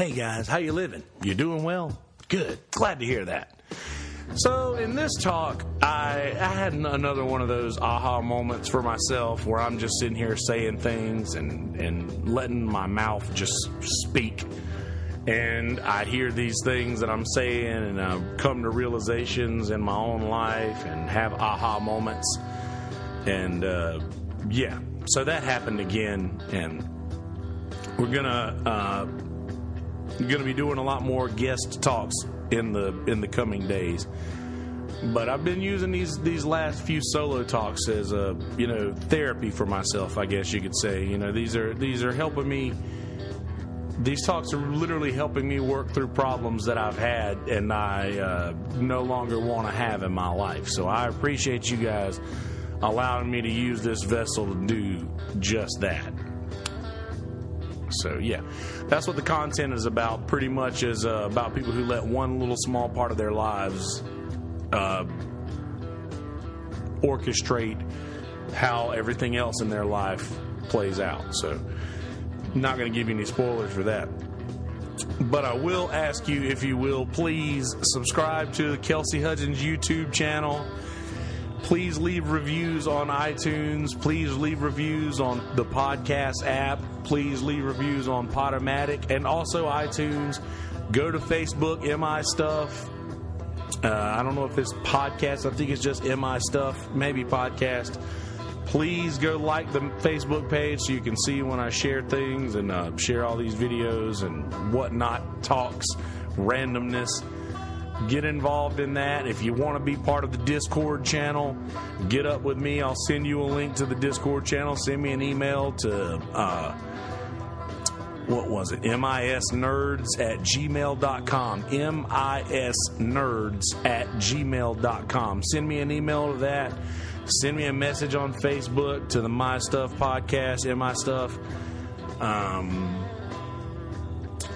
Hey guys, how you living? You doing well? Good. Glad to hear that. So in this talk, I, I had another one of those aha moments for myself where I'm just sitting here saying things and, and letting my mouth just speak. And I hear these things that I'm saying and I come to realizations in my own life and have aha moments. And uh, yeah, so that happened again. And we're gonna uh, gonna be doing a lot more guest talks in the in the coming days. But I've been using these these last few solo talks as a you know therapy for myself. I guess you could say. You know these are these are helping me. These talks are literally helping me work through problems that I've had and I uh, no longer want to have in my life. So I appreciate you guys allowing me to use this vessel to do just that. So yeah, that's what the content is about. Pretty much is uh, about people who let one little small part of their lives uh, orchestrate how everything else in their life plays out. So, not going to give you any spoilers for that. But I will ask you, if you will, please subscribe to the Kelsey Hudgens YouTube channel. Please leave reviews on iTunes. Please leave reviews on the podcast app. Please leave reviews on Podomatic and also iTunes. Go to Facebook, MI Stuff. Uh, I don't know if it's podcast. I think it's just MI Stuff, maybe podcast. Please go like the Facebook page so you can see when I share things and uh, share all these videos and whatnot, talks, randomness get involved in that. If you want to be part of the Discord channel, get up with me. I'll send you a link to the Discord channel. Send me an email to, uh, what was it? MISnerds at gmail.com. MISnerds at gmail.com. Send me an email to that. Send me a message on Facebook to the My Stuff podcast, MI Stuff. Um,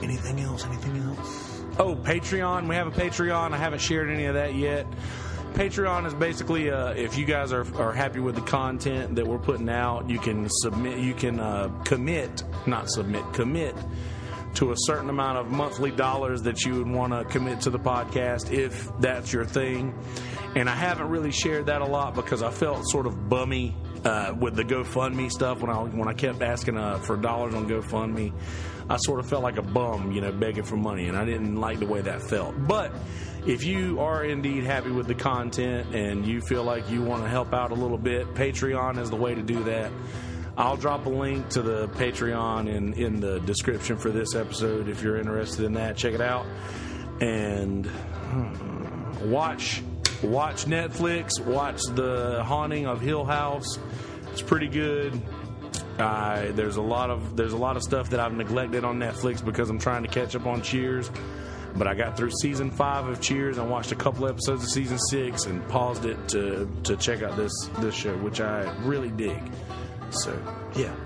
anything else? Anything else? Oh, Patreon. We have a Patreon. I haven't shared any of that yet. Patreon is basically uh, if you guys are, are happy with the content that we're putting out, you can submit, you can uh, commit, not submit, commit to a certain amount of monthly dollars that you would want to commit to the podcast if that's your thing. And I haven't really shared that a lot because I felt sort of bummy uh, with the GoFundMe stuff when I when I kept asking uh, for dollars on GoFundMe. I sort of felt like a bum, you know, begging for money, and I didn't like the way that felt. But if you are indeed happy with the content and you feel like you want to help out a little bit, Patreon is the way to do that. I'll drop a link to the Patreon in, in the description for this episode if you're interested in that. Check it out. And hmm, watch watch Netflix, watch The Haunting of Hill House. It's pretty good. Uh, there's a lot of there's a lot of stuff that I've neglected on Netflix because I'm trying to catch up on Cheers. But I got through season five of Cheers and watched a couple episodes of season six and paused it to to check out this this show, which I really dig. So yeah,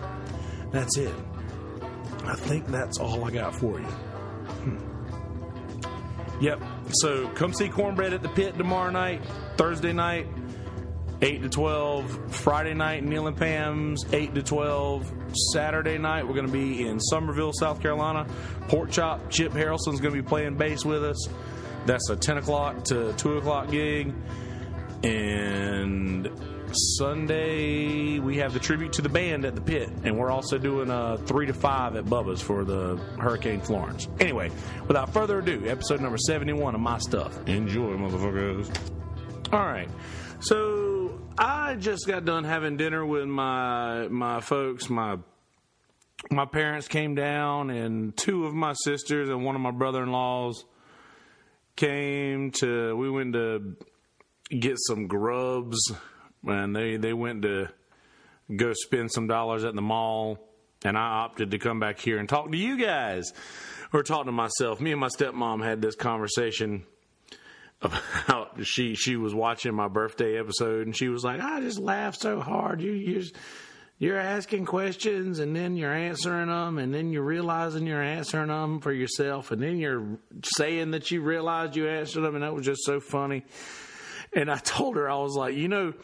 that's it. I think that's all I got for you. Hmm. Yep. So come see Cornbread at the Pit tomorrow night, Thursday night. 8 to 12. Friday night, Neil and Pam's, 8 to 12. Saturday night, we're going to be in Summerville, South Carolina. Pork Chop, Chip Harrelson's going to be playing bass with us. That's a 10 o'clock to 2 o'clock gig. And Sunday, we have the tribute to the band at the pit. And we're also doing a 3 to 5 at Bubba's for the Hurricane Florence. Anyway, without further ado, episode number 71 of My Stuff. Enjoy, motherfuckers. All right. So I just got done having dinner with my my folks. My my parents came down, and two of my sisters and one of my brother in laws came to. We went to get some grubs, and they they went to go spend some dollars at the mall. And I opted to come back here and talk to you guys, or talk to myself. Me and my stepmom had this conversation about she she was watching my birthday episode and she was like, I just laughed so hard. You you you're asking questions and then you're answering them and then you're realizing you're answering them for yourself and then you're saying that you realized you answered them and that was just so funny. And I told her I was like, you know,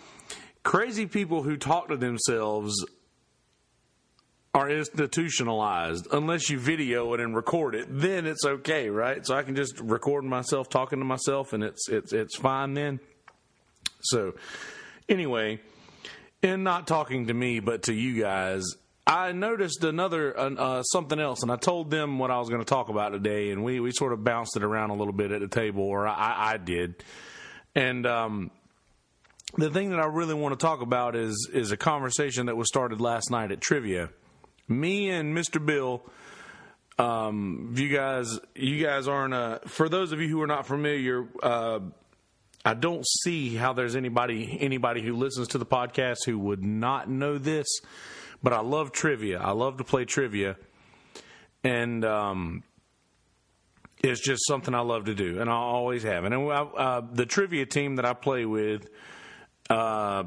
crazy people who talk to themselves are institutionalized. Unless you video it and record it then it's okay right? So i can just record myself talking to myself and it's it's it's fine then. So anyway in not talking to me but to you guys i noticed another uh, something else and i told them what i was going to talk about today and we we sort of bounced it around a little bit at the table or i i did. And um the thing that I really want to talk about is is a conversation that was started last night at trivia me and Mr. Bill. Um, you guys, you guys aren't. Uh, for those of you who are not familiar, uh, I don't see how there's anybody anybody who listens to the podcast who would not know this. But I love trivia. I love to play trivia, and um, it's just something I love to do, and I always have. And uh, the trivia team that I play with. Uh,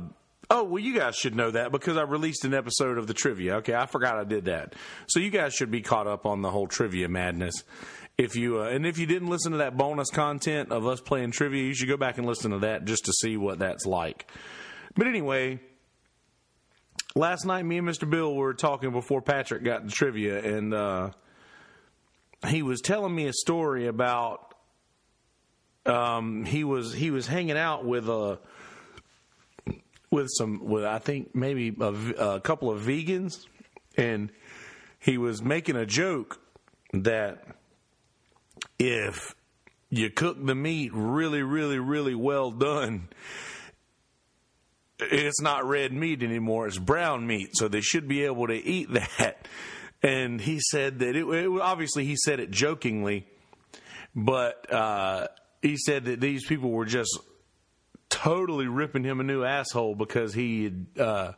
Oh, well, you guys should know that because I released an episode of the trivia. Okay, I forgot I did that. So you guys should be caught up on the whole trivia madness. If you uh, and if you didn't listen to that bonus content of us playing trivia, you should go back and listen to that just to see what that's like. But anyway, last night me and Mr. Bill were talking before Patrick got the trivia, and uh, he was telling me a story about um, he was he was hanging out with a with some with I think maybe a, a couple of vegans, and he was making a joke that if you cook the meat really, really, really well done, it's not red meat anymore; it's brown meat. So they should be able to eat that. And he said that it, it obviously he said it jokingly, but uh, he said that these people were just totally ripping him a new asshole because he uh,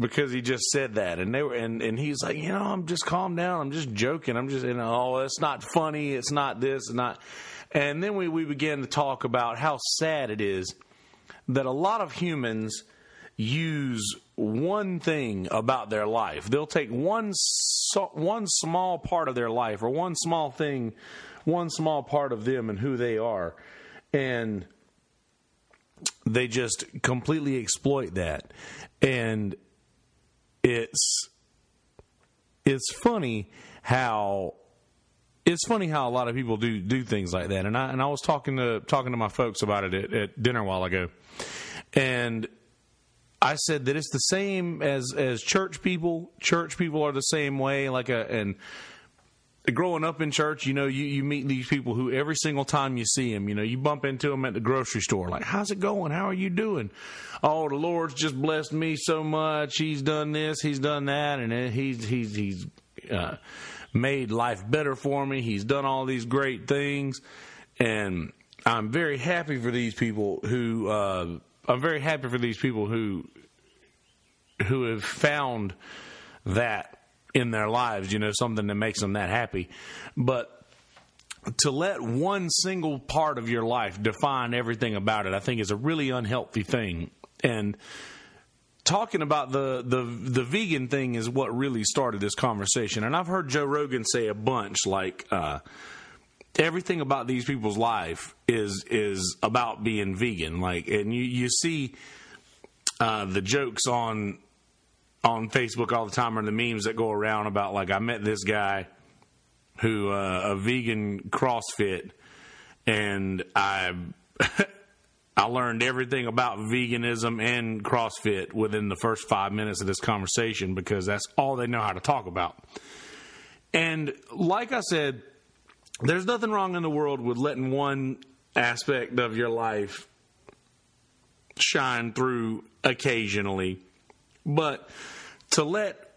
because he just said that, and they were and and he's like, you know, I'm just calm down, I'm just joking, I'm just you know, oh, it's not funny, it's not this, not. And then we we began to talk about how sad it is that a lot of humans use one thing about their life. They'll take one so, one small part of their life or one small thing, one small part of them and who they are, and they just completely exploit that, and it's it's funny how it's funny how a lot of people do do things like that. And I and I was talking to talking to my folks about it at, at dinner a while ago, and I said that it's the same as as church people. Church people are the same way. Like a and growing up in church, you know, you, you meet these people who every single time you see them, you know, you bump into them at the grocery store. Like, how's it going? How are you doing? Oh, the Lord's just blessed me so much. He's done this, he's done that, and he's he's he's uh, made life better for me. He's done all these great things, and I'm very happy for these people who. Uh, I'm very happy for these people who who have found that in their lives, you know, something that makes them that happy. But to let one single part of your life define everything about it, I think is a really unhealthy thing. And talking about the the the vegan thing is what really started this conversation. And I've heard Joe Rogan say a bunch like uh, everything about these people's life is is about being vegan. Like, and you you see uh, the jokes on on Facebook all the time are the memes that go around about like I met this guy who uh, a vegan CrossFit, and I I learned everything about veganism and CrossFit within the first five minutes of this conversation because that's all they know how to talk about. And like I said, there's nothing wrong in the world with letting one aspect of your life shine through occasionally but to let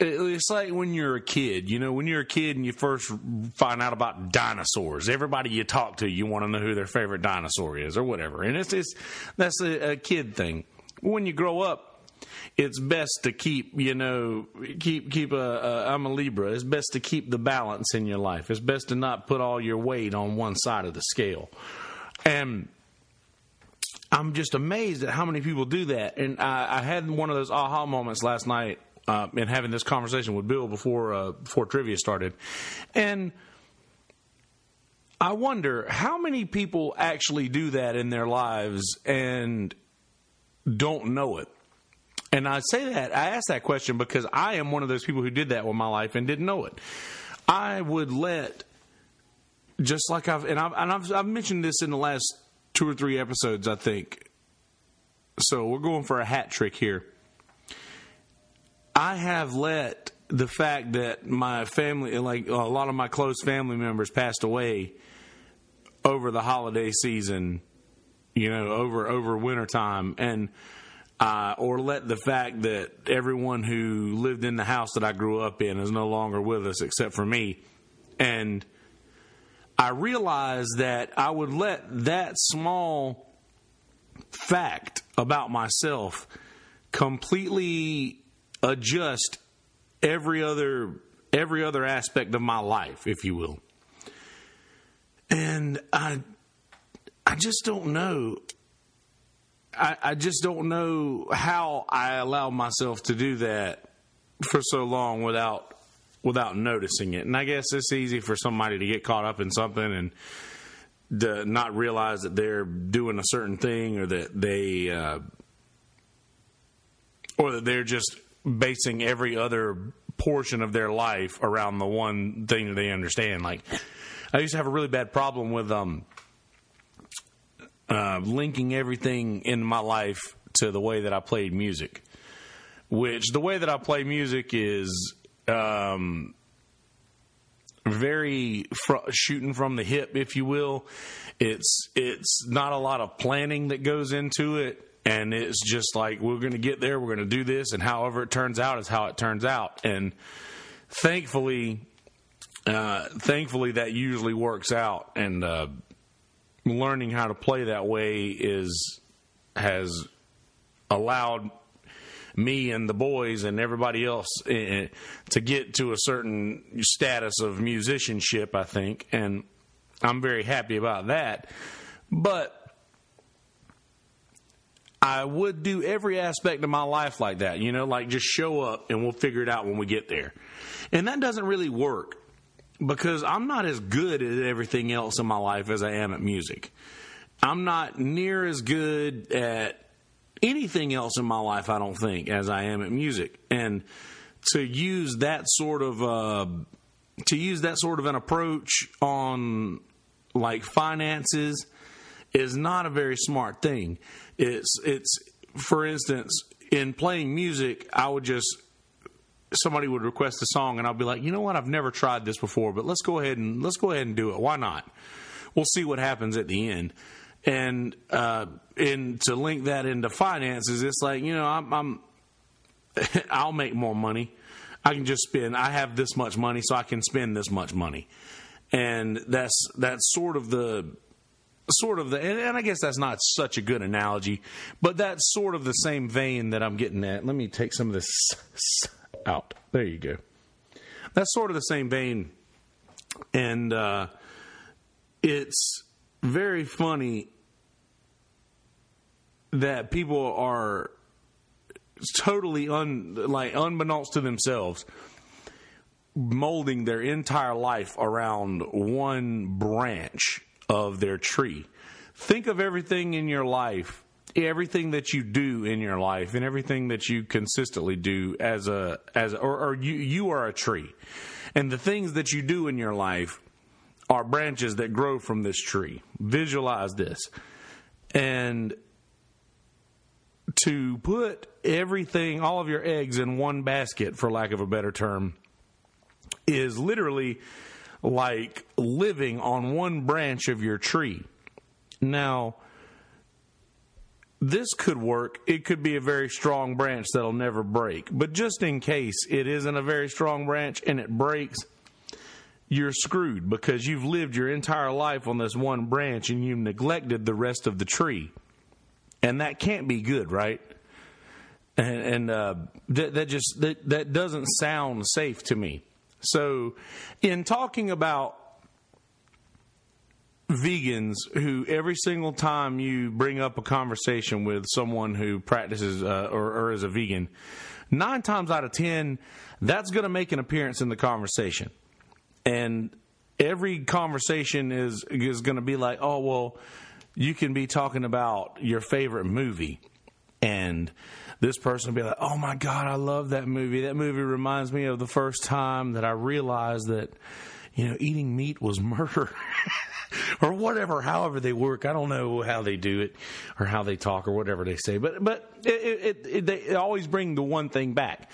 it's like when you're a kid, you know, when you're a kid and you first find out about dinosaurs. Everybody you talk to, you want to know who their favorite dinosaur is or whatever. And it's, it's that's a, a kid thing. When you grow up, it's best to keep, you know, keep keep a, a. I'm a Libra. It's best to keep the balance in your life. It's best to not put all your weight on one side of the scale. And I'm just amazed at how many people do that. And I, I had one of those aha moments last night uh, in having this conversation with Bill before uh, before trivia started, and I wonder how many people actually do that in their lives and don't know it. And I say that, I ask that question because I am one of those people who did that with my life and didn't know it. I would let, just like I've, and I've, and I've, I've mentioned this in the last two or three episodes, I think. So we're going for a hat trick here. I have let the fact that my family, like a lot of my close family members, passed away over the holiday season, you know, over over wintertime, and uh, or let the fact that everyone who lived in the house that I grew up in is no longer with us except for me, and I realized that I would let that small fact about myself completely adjust every other every other aspect of my life, if you will. And I I just don't know. I, I just don't know how I allowed myself to do that for so long without without noticing it. And I guess it's easy for somebody to get caught up in something and to not realize that they're doing a certain thing or that they uh, or that they're just basing every other portion of their life around the one thing that they understand. Like I used to have a really bad problem with um uh, linking everything in my life to the way that I played music. Which the way that I play music is um, very fr- shooting from the hip, if you will. It's it's not a lot of planning that goes into it, and it's just like we're going to get there, we're going to do this, and however it turns out is how it turns out. And thankfully, uh, thankfully that usually works out, and uh, learning how to play that way is has allowed me and the boys and everybody else uh, to get to a certain status of musicianship, I think, and I'm very happy about that. But I would do every aspect of my life like that, you know, like just show up and we'll figure it out when we get there. And that doesn't really work because I'm not as good at everything else in my life as I am at music. I'm not near as good at anything else in my life, I don't think, as I am at music. And to use that sort of uh, to use that sort of an approach on like finances is not a very smart thing. It's it's for instance, in playing music, I would just somebody would request a song and I'll be like, you know what, I've never tried this before, but let's go ahead and let's go ahead and do it. Why not? We'll see what happens at the end. And uh, and to link that into finances, it's like you know I'm, I'm I'll make more money. I can just spend. I have this much money, so I can spend this much money, and that's that's sort of the sort of the and, and I guess that's not such a good analogy, but that's sort of the same vein that I'm getting at. Let me take some of this out. There you go. That's sort of the same vein, and uh, it's very funny that people are totally un like unbeknownst to themselves molding their entire life around one branch of their tree. Think of everything in your life, everything that you do in your life, and everything that you consistently do as a as or, or you you are a tree, and the things that you do in your life are branches that grow from this tree. Visualize this, and to put everything, all of your eggs in one basket, for lack of a better term, is literally like living on one branch of your tree. Now, this could work. It could be a very strong branch that'll never break. But just in case it isn't a very strong branch and it breaks, you're screwed because you've lived your entire life on this one branch and you've neglected the rest of the tree and that can't be good, right? And, and uh, that, that just that, that doesn't sound safe to me. So, in talking about vegans who every single time you bring up a conversation with someone who practices uh, or, or is a vegan, nine times out of ten, that's going to make an appearance in the conversation. And every conversation is is going to be like, oh well, you can be talking about your favorite movie and this person will be like, "Oh my god, I love that movie. That movie reminds me of the first time that I realized that you know eating meat was murder." or whatever, however they work. I don't know how they do it or how they talk or whatever they say, but but it, it, it, they always bring the one thing back,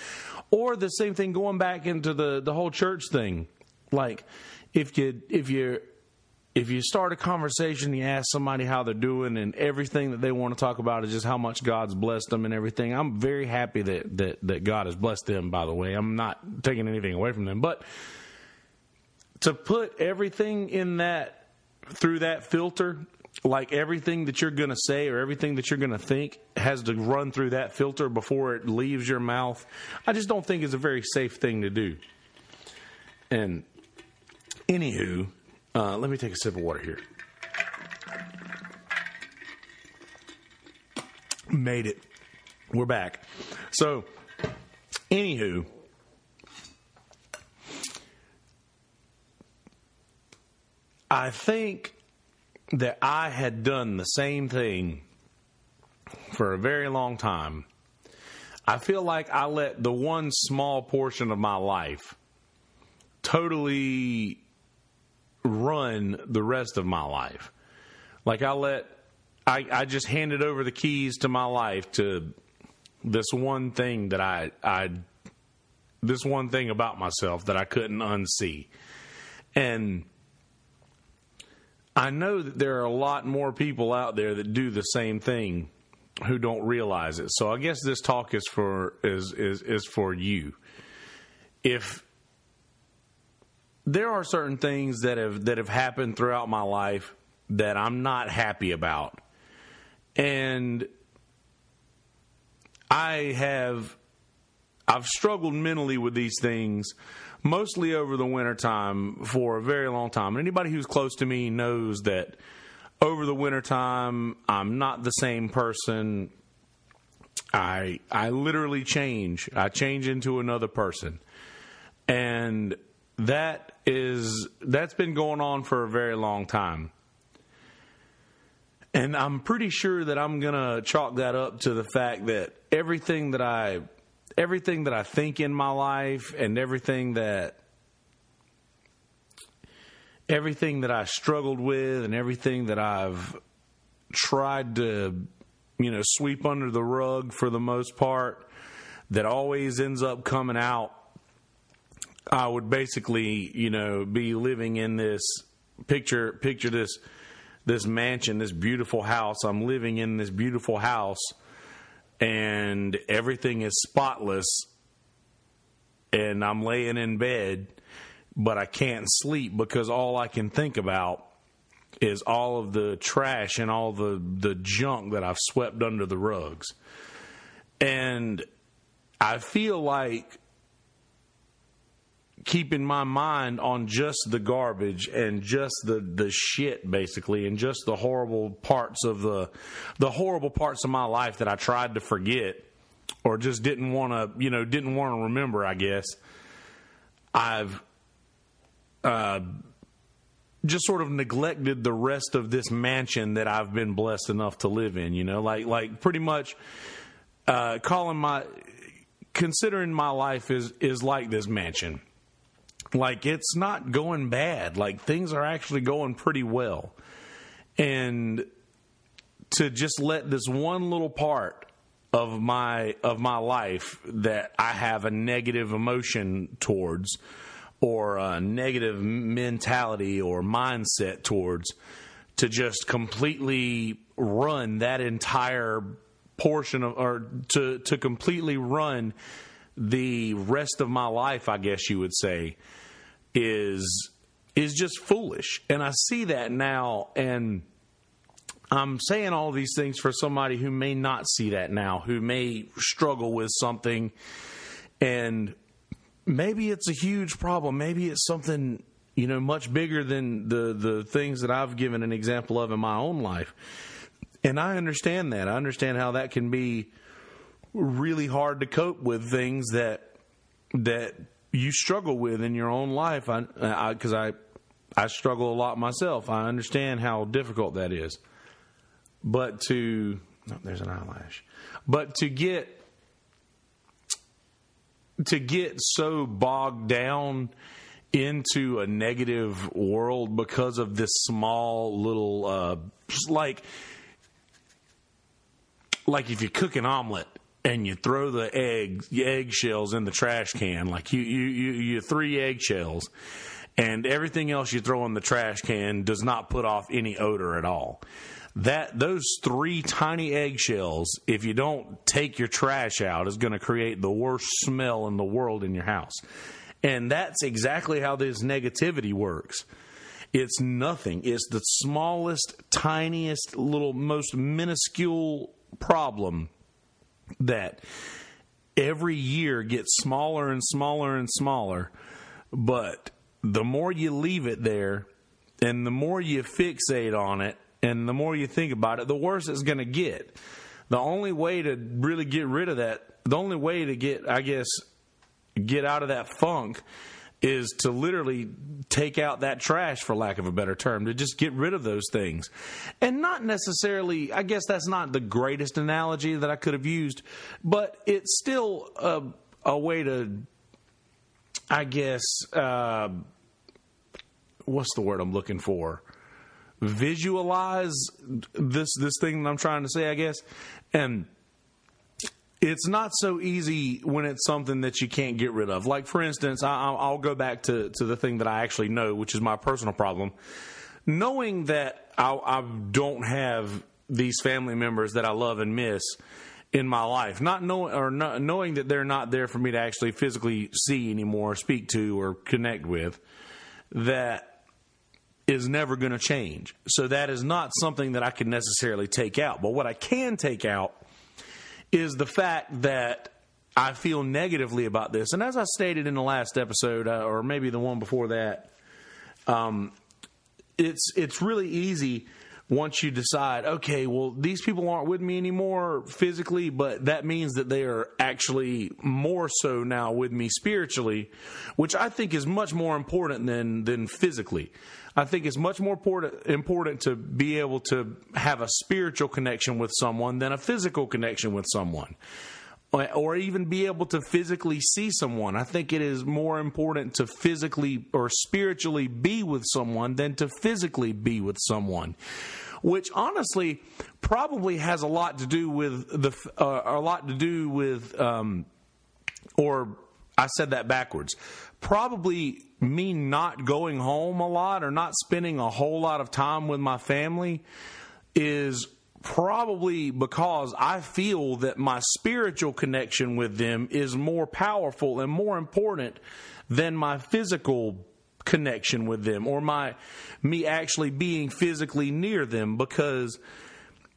or the same thing going back into the the whole church thing. Like if you if you if you start a conversation, you ask somebody how they're doing, and everything that they want to talk about is just how much God's blessed them and everything. I'm very happy that that that God has blessed them. By the way, I'm not taking anything away from them, but to put everything in that through that filter, like everything that you're going to say or everything that you're going to think has to run through that filter before it leaves your mouth. I just don't think it's a very safe thing to do. And anywho, uh, let me take a sip of water here. Made it. We're back. So, anywho, I think that I had done the same thing for a very long time. I feel like I let the one small portion of my life totally run the rest of my life. Like I let I, I just handed over the keys to my life to this one thing that I I this one thing about myself that I couldn't unsee. And I know that there are a lot more people out there that do the same thing who don't realize it. So I guess this talk is for is is is for you. If there are certain things that have that have happened throughout my life that I'm not happy about. And I have I've struggled mentally with these things mostly over the wintertime for a very long time. And anybody who's close to me knows that over the wintertime, I'm not the same person. I I literally change. I change into another person. And that is that's been going on for a very long time. And I'm pretty sure that I'm going to chalk that up to the fact that everything that I everything that I think in my life and everything that everything that I struggled with and everything that I've tried to you know sweep under the rug for the most part that always ends up coming out I would basically you know be living in this picture picture this this mansion this beautiful house I'm living in this beautiful house and everything is spotless and I'm laying in bed, but I can't sleep because all I can think about is all of the trash and all the, the junk that I've swept under the rugs. And I feel like keeping my mind on just the garbage and just the the shit basically and just the horrible parts of the the horrible parts of my life that I tried to forget or just didn't want to you know didn't want to remember I guess. I've uh, just sort of neglected the rest of this mansion that I've been blessed enough to live in you know? Like like pretty much uh, calling my considering my life is is like this mansion like it's not going bad. Like things are actually going pretty well. And to just let this one little part of my of my life that I have a negative emotion towards or a negative mentality or mindset towards to just completely run that entire portion of or to to completely run the rest of my life I guess you would say is is just foolish. And I see that now and I'm saying all these things for somebody who may not see that now, who may struggle with something and maybe it's a huge problem, maybe it's something you know much bigger than the the things that I've given an example of in my own life. And I understand that. I understand how that can be really hard to cope with things that that you struggle with in your own life. I because I, I, I struggle a lot myself. I understand how difficult that is, but to there's an eyelash. But to get to get so bogged down into a negative world because of this small little uh, like like if you cook an omelet and you throw the egg eggshells in the trash can like you you you, you three eggshells and everything else you throw in the trash can does not put off any odor at all that those three tiny eggshells, if you don't take your trash out, is going to create the worst smell in the world in your house. And that's exactly how this negativity works. It's nothing. It's the smallest, tiniest, little, most minuscule problem that every year gets smaller and smaller and smaller. But the more you leave it there and the more you fixate on it and the more you think about it, the worse it's going to get. The only way to really get rid of that, the only way to get, I guess, get out of that funk is to literally take out that trash, for lack of a better term, to just get rid of those things. And not necessarily, I guess that's not the greatest analogy that I could have used, but it's still a, a way to, I guess, uh, what's the word I'm looking for? visualize this this thing that I'm trying to say, I guess. And it's not so easy when it's something that you can't get rid of. Like for instance, I, will go back to to the thing that I actually know, which is my personal problem. Knowing that I, I don't have these family members that I love and miss in my life, not knowing or not, knowing that they're not there for me to actually physically see anymore, speak to, or connect with, that is never going to change. So that is not something that I can necessarily take out. But what I can take out is the fact that I feel negatively about this. And as I stated in the last episode, uh, or maybe the one before that, um, it's it's really easy once you decide, okay, well, these people aren't with me anymore physically, but that means that they are actually more so now with me spiritually, which I think is much more important than than physically. I think it's much more important, important to be able to have a spiritual connection with someone than a physical connection with someone. Or even be able to physically see someone. I think it is more important to physically or spiritually be with someone than to physically be with someone which honestly probably has a lot to do with the uh, a lot to do with um, or I said that backwards. Probably me not going home a lot or not spending a whole lot of time with my family is probably because I feel that my spiritual connection with them is more powerful and more important than my physical connection with them or my me actually being physically near them because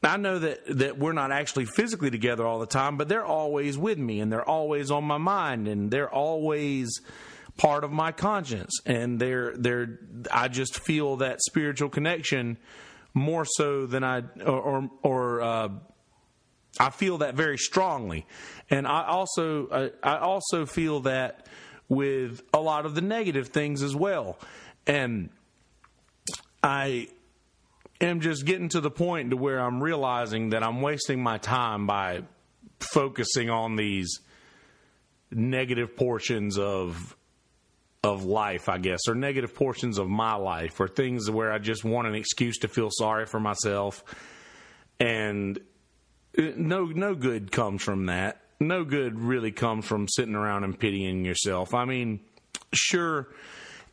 I know that that we're not actually physically together all the time, but they're always with me and they're always on my mind and they're always part of my conscience. And they're they're I just feel that spiritual connection more so than I or or, or uh, I feel that very strongly, and I also uh, I also feel that with a lot of the negative things as well, and I am just getting to the point to where I'm realizing that I'm wasting my time by focusing on these negative portions of of life, I guess, or negative portions of my life, or things where I just want an excuse to feel sorry for myself, and no no good comes from that. No good really comes from sitting around and pitying yourself. I mean, sure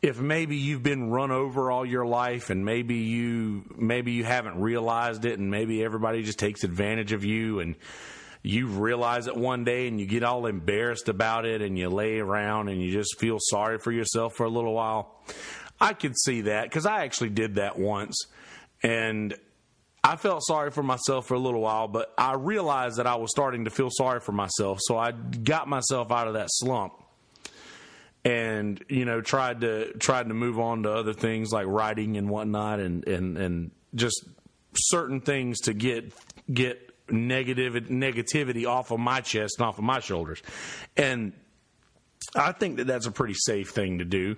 if maybe you've been run over all your life and maybe you maybe you haven't realized it and maybe everybody just takes advantage of you and you realize it one day and you get all embarrassed about it and you lay around and you just feel sorry for yourself for a little while. I could see that because I actually did that once and I felt sorry for myself for a little while, but I realized that I was starting to feel sorry for myself. So I got myself out of that slump and, you know, tried to, tried to move on to other things like writing and whatnot and, and, and just certain things to get, get negative negativity off of my chest and off of my shoulders. And I think that that's a pretty safe thing to do.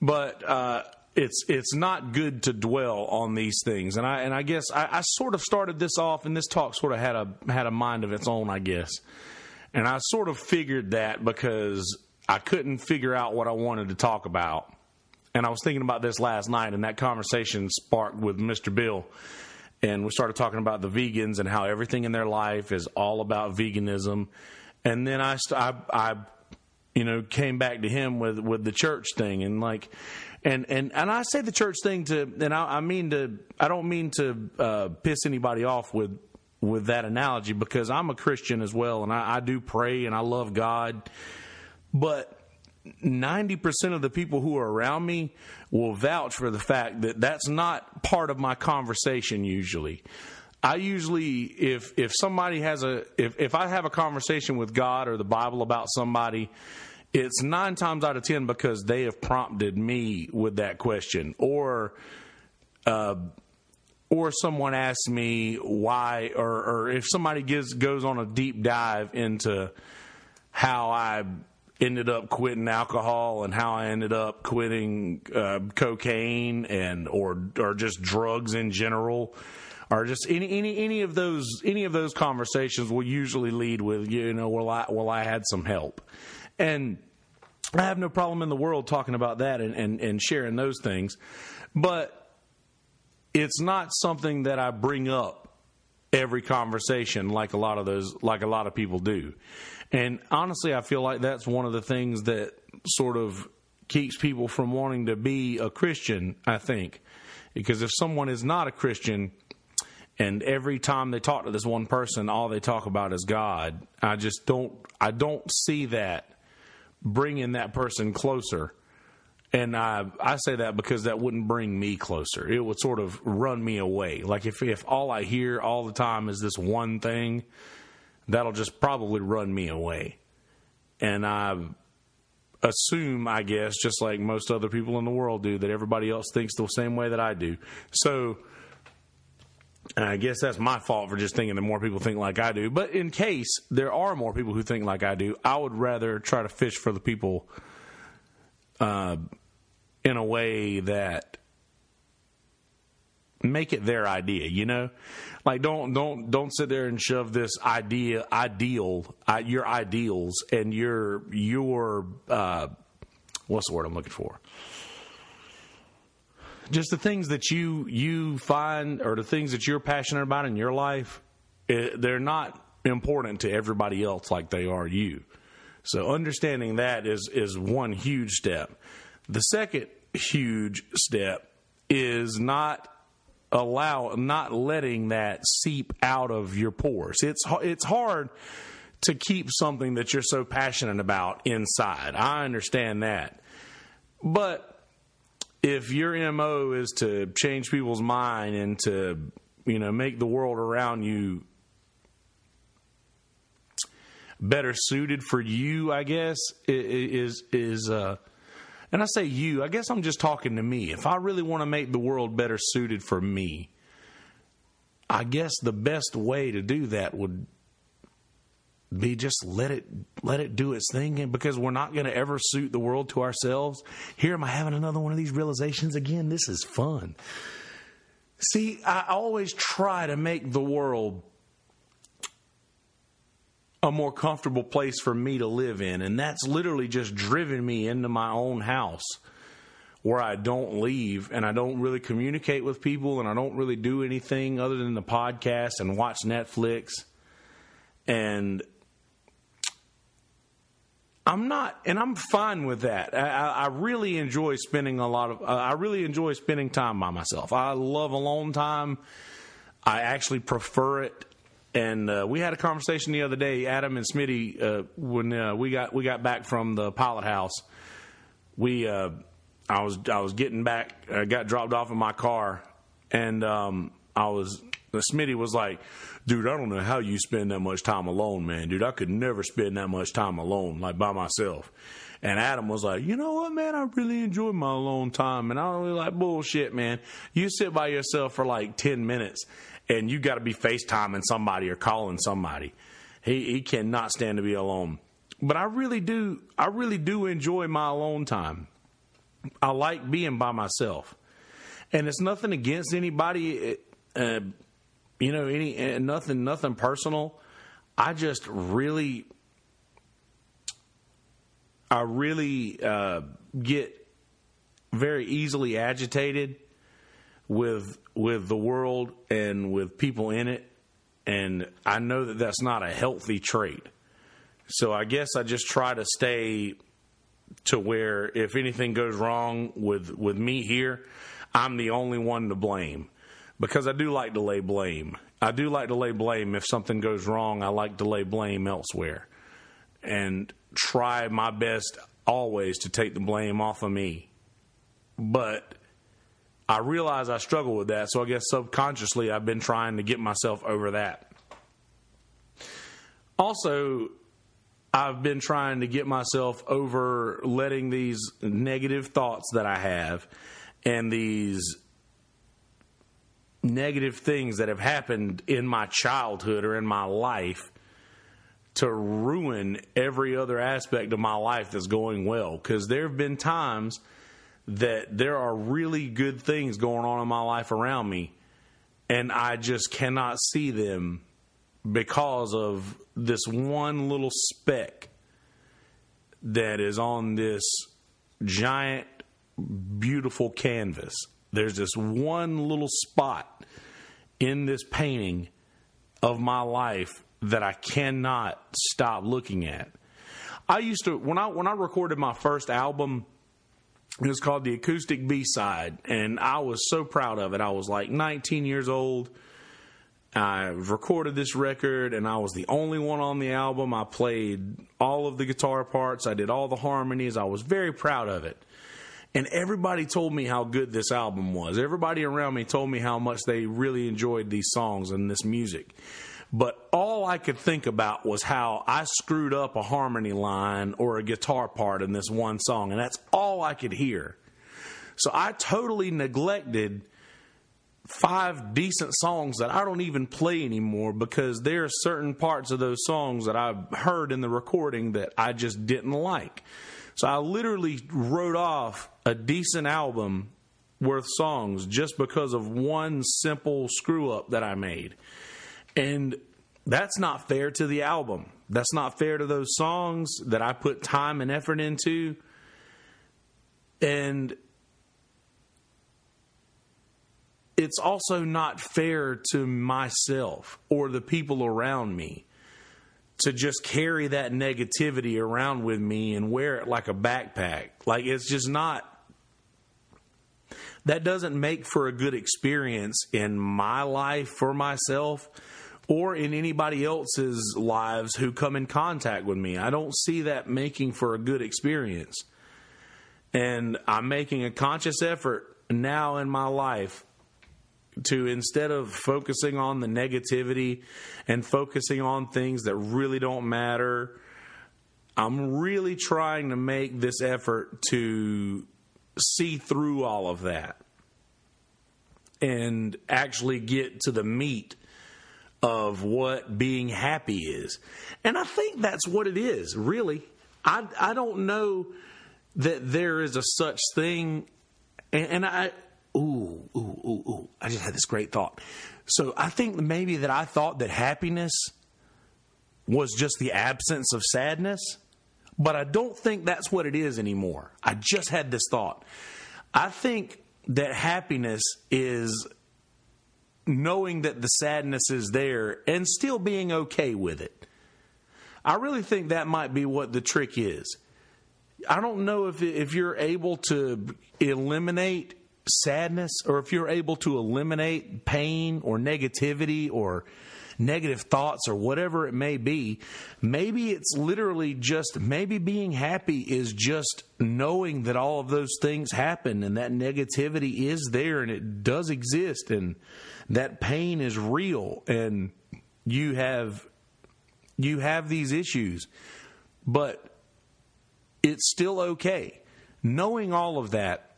But uh, it's it's not good to dwell on these things, and I and I guess I, I sort of started this off, and this talk sort of had a had a mind of its own, I guess, and I sort of figured that because I couldn't figure out what I wanted to talk about, and I was thinking about this last night, and that conversation sparked with Mr. Bill, and we started talking about the vegans and how everything in their life is all about veganism, and then I I, I you know came back to him with with the church thing, and like and and and I say the church thing to, and I, I mean to, I don't mean to uh, piss anybody off with with that analogy because I'm a Christian as well, and I, I do pray and I love God, but. 90% of the people who are around me will vouch for the fact that that's not part of my conversation usually. I usually if if somebody has a if if I have a conversation with God or the Bible about somebody it's nine times out of ten because they have prompted me with that question, or uh, or someone asks me why, or, or if somebody gives goes on a deep dive into how I ended up quitting alcohol and how I ended up quitting uh, cocaine and or or just drugs in general or just any any any of those any of those conversations will usually lead with you know well I well I had some help and I have no problem in the world talking about that and, and, and sharing those things. But it's not something that I bring up every conversation like a lot of those like a lot of people do. And honestly, I feel like that's one of the things that sort of keeps people from wanting to be a Christian, I think. Because if someone is not a Christian and every time they talk to this one person all they talk about is God, I just don't I don't see that bringing that person closer. And I, I say that because that wouldn't bring me closer. It would sort of run me away. Like if, if all I hear all the time is this one thing, that'll just probably run me away. And I assume, I guess, just like most other people in the world do, that everybody else thinks the same way that I do. So I guess that's my fault for just thinking that more people think like I do. But in case there are more people who think like I do, I would rather try to fish for the people uh, in a way that make it their idea. You know, like don't don't don't sit there and shove this idea ideal uh, your ideals and your your uh, what's the word I'm looking for just the things that you you find or the things that you're passionate about in your life, it, they're not important to everybody else like they are you. So understanding that is is one huge step. The second huge step is not allow not letting that seep out of your pores. It's it's hard to keep something that you're so passionate about inside. I understand that. But if your mo is to change people's mind and to you know make the world around you better suited for you i guess is is uh and i say you i guess i'm just talking to me. If i really want to make the world better suited for me i guess the best way to do that would be just let it let it do its thing. And because we're not going to ever suit the world to ourselves here am i having another one of these realizations again. This is fun. See i always try to make the world a more comfortable place for me to live in. And that's literally just driven me into my own house where I don't leave and I don't really communicate with people and I don't really do anything other than the podcast and watch Netflix. And I'm not, and I'm fine with that. I, I really enjoy spending a lot of. Uh, I really enjoy spending time by myself. I love alone time. I actually prefer it. And uh, we had a conversation the other day, Adam and Smitty, uh, when uh, we got we got back from the pilot house. We, uh, I was I was getting back, got dropped off in my car, and um, I was Smitty was like, dude, I don't know how you spend that much time alone, man. Dude, I could never spend that much time alone, like by myself. And Adam was like, you know what, man, I really enjoy my alone time. And I was really like, bullshit, man. You sit by yourself for like 10 minutes and you got to be FaceTiming somebody or calling somebody. He, he cannot stand to be alone. But I really do, I really do enjoy my alone time. I like being by myself, and it's nothing against anybody. Uh, you know, any uh, nothing, nothing personal. I just really, I really uh, get very easily agitated with with the world and with people in it, and I know that that's not a healthy trait. So I guess I just try to stay to where if anything goes wrong with with me here, I'm the only one to blame because I do like to lay blame. I do like to lay blame if something goes wrong. I like to lay blame elsewhere and try my best always to take the blame off of me. But I realize I struggle with that, so I guess subconsciously I've been trying to get myself over that. Also, I've been trying to get myself over letting these negative thoughts that I have and these negative things that have happened in my childhood or in my life to ruin every other aspect of my life that's going well. Because there have been times that there are really good things going on in my life around me, and I just cannot see them because of this one little speck that is on this giant, beautiful canvas. There's this one little spot in this painting of my life that I cannot stop looking at. I used to when I when I recorded my first album it was called the acoustic B side, and I was so proud of it. I was like 19 years old. I recorded this record, and I was the only one on the album. I played all of the guitar parts, I did all the harmonies. I was very proud of it. And everybody told me how good this album was. Everybody around me told me how much they really enjoyed these songs and this music. But all I could think about was how I screwed up a harmony line or a guitar part in this one song, and that's all I could hear. So I totally neglected five decent songs that I don't even play anymore because there are certain parts of those songs that I've heard in the recording that I just didn't like. So I literally wrote off a decent album worth songs just because of one simple screw up that I made. And that's not fair to the album. That's not fair to those songs that I put time and effort into. And it's also not fair to myself or the people around me to just carry that negativity around with me and wear it like a backpack. Like it's just not that doesn't make for a good experience in my life for myself or in anybody else's lives who come in contact with me. I don't see that making for a good experience. And I'm making a conscious effort now in my life to instead of focusing on the negativity and focusing on things that really don't matter, I'm really trying to make this effort to see through all of that and actually get to the meat of what being happy is. And I think that's what it is, really. I, I don't know that there is a such thing. And, and I, ooh, ooh, ooh, ooh. I just had this great thought. So I think maybe that I thought that happiness was just the absence of sadness, but I don't think that's what it is anymore. I just had this thought. I think that happiness is knowing that the sadness is there and still being okay with it. I really think that might be what the trick is. I don't know if if you're able to eliminate sadness or if you're able to eliminate pain or negativity or negative thoughts or whatever it may be, maybe it's literally just maybe being happy is just knowing that all of those things happen and that negativity is there and it does exist and that pain is real and you have you have these issues. But it's still okay. Knowing all of that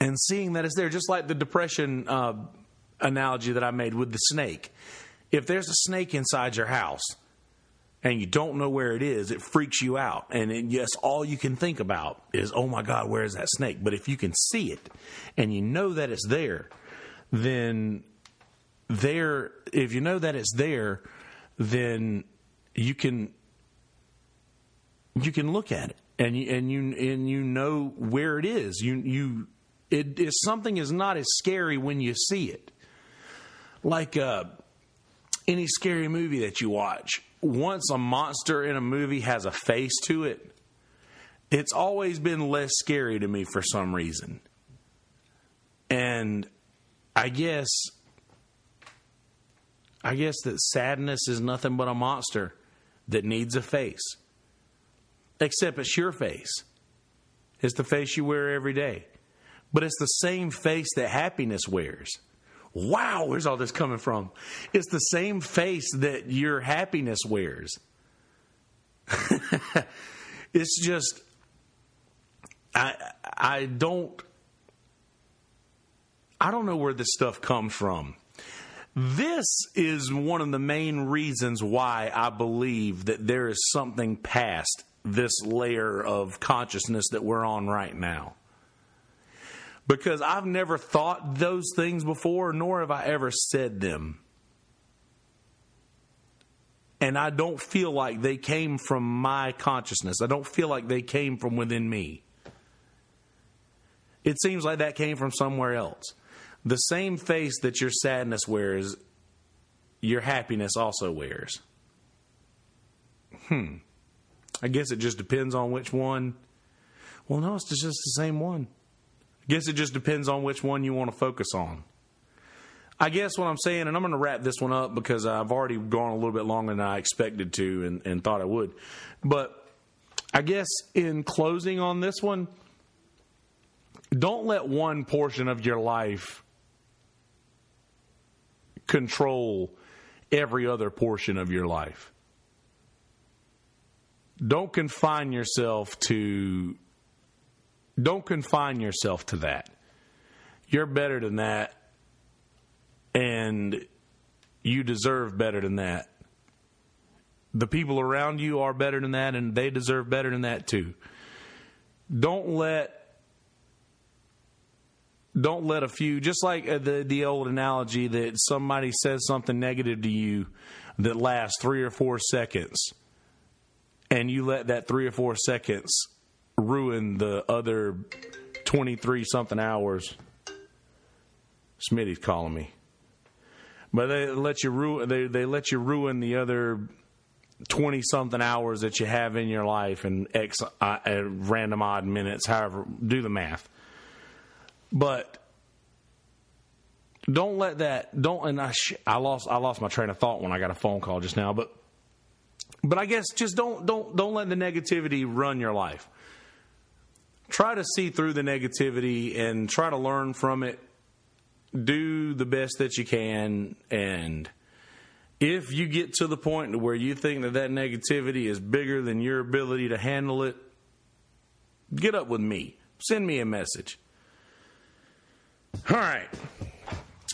and seeing that it's there, just like the depression uh, analogy that I made with the snake. If there's a snake inside your house, and you don't know where it is, it freaks you out. And it, yes, all you can think about is, oh my God, where is that snake? But if you can see it and you know that it's there, then there, if you know that it's there, then you can you can look at it and you and you and you know where it is. You you it is something is not as scary when you see it. Like uh, any scary movie that you watch, once a monster in a movie has a face to it, it's always been less scary to me for some reason. And I guess I guess that sadness is nothing but a monster that needs a face. Except it's your face. It's the face you wear every day. But it's the same face that happiness wears. Wow, where's all this coming from? It's the same face that your happiness wears. it's just I I don't I don't know where this stuff comes from. This is one of the main reasons why I believe that there is something past this layer of consciousness that we're on right now. Because I've never thought those things before, nor have I ever said them. And I don't feel like they came from my consciousness. I don't feel like they came from within me. It seems like that came from somewhere else. The same face that your sadness wears, your happiness also wears. Hmm. I guess it just depends on which one. Well, no, it's just the same one. Guess it just depends on which one you want to focus on. I guess what I'm saying, and I'm going to wrap this one up because I've already gone a little bit longer than I expected to and, and thought I would. But I guess in closing on this one, don't let one portion of your life control every other portion of your life. Don't confine yourself to don't confine yourself to that. You're better than that and you deserve better than that. The people around you are better than that and they deserve better than that too. Don't let don't let a few just like uh, the the old analogy that somebody says something negative to you that lasts 3 or 4 seconds and you let that 3 or 4 seconds ruin the other 23 something hours Smitty's calling me but they let you ruin they they let you ruin the other 20 something hours that you have in your life and x uh, random odd minutes however do the math but don't let that don't and I sh- I lost I lost my train of thought when I got a phone call just now, but but I guess just don't don't don't let the negativity run your life. Try to see through the negativity and try to learn from it. Do the best that you can and if you get to the point where you think that that negativity is bigger than your ability to handle it, get up with me. Send me a message. All right.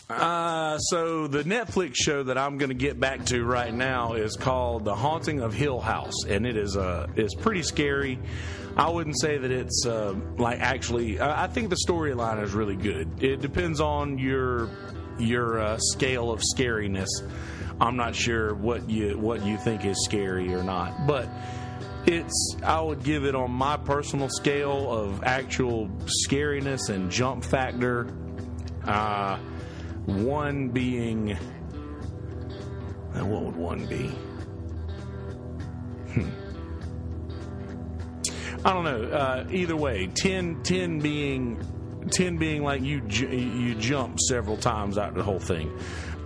Uh, so the Netflix show that I'm going to get back to right now is called The Haunting of Hill House, and it is uh, is pretty scary. I wouldn't say that it's uh, like actually. I think the storyline is really good. It depends on your your uh, scale of scariness. I'm not sure what you what you think is scary or not, but it's I would give it on my personal scale of actual scariness and jump factor uh, one being. Uh, what would one be? Hmm. I don't know. Uh, either way, 10, 10 being 10 being like you you jump several times out of the whole thing.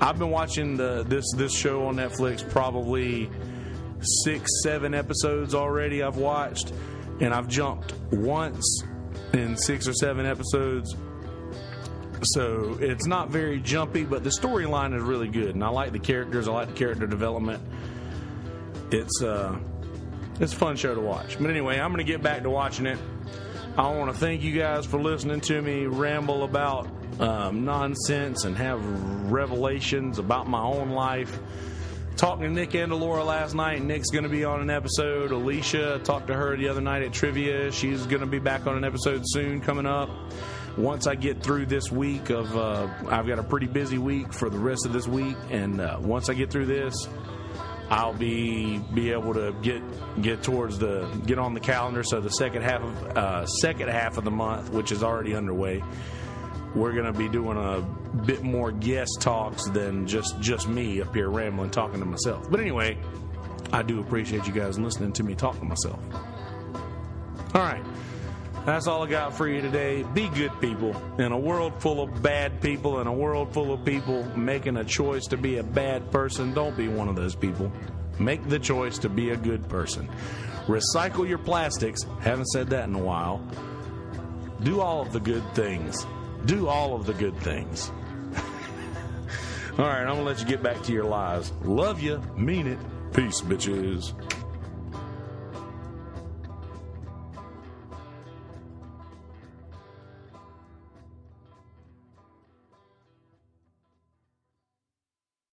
I've been watching the this this show on Netflix probably six seven episodes already. I've watched and I've jumped once in six or seven episodes so it's not very jumpy, but the storyline is really good, and I like the characters. I like the character development. It's uh, it's a fun show to watch. But anyway, I'm going to get back to watching it. I want to thank you guys for listening to me ramble about um, nonsense and have revelations about my own life talking to Nick and Laura last night. Nick's going to be on an episode. Alicia talked to her the other night at trivia. She's going to be back on an episode soon coming up. Once I get through this week of, uh, I've got a pretty busy week for the rest of this week, and uh, once I get through this, I'll be be able to get get towards the get on the calendar. So the second half of uh, second half of the month, which is already underway, we're going to be doing a bit more guest talks than just just me up here rambling talking to myself. But anyway, I do appreciate you guys listening to me talk to myself. All right. That's all I got for you today. Be good people. In a world full of bad people, in a world full of people making a choice to be a bad person, don't be one of those people. Make the choice to be a good person. Recycle your plastics. Haven't said that in a while. Do all of the good things. Do all of the good things. all right, I'm going to let you get back to your lives. Love you. Mean it. Peace, bitches.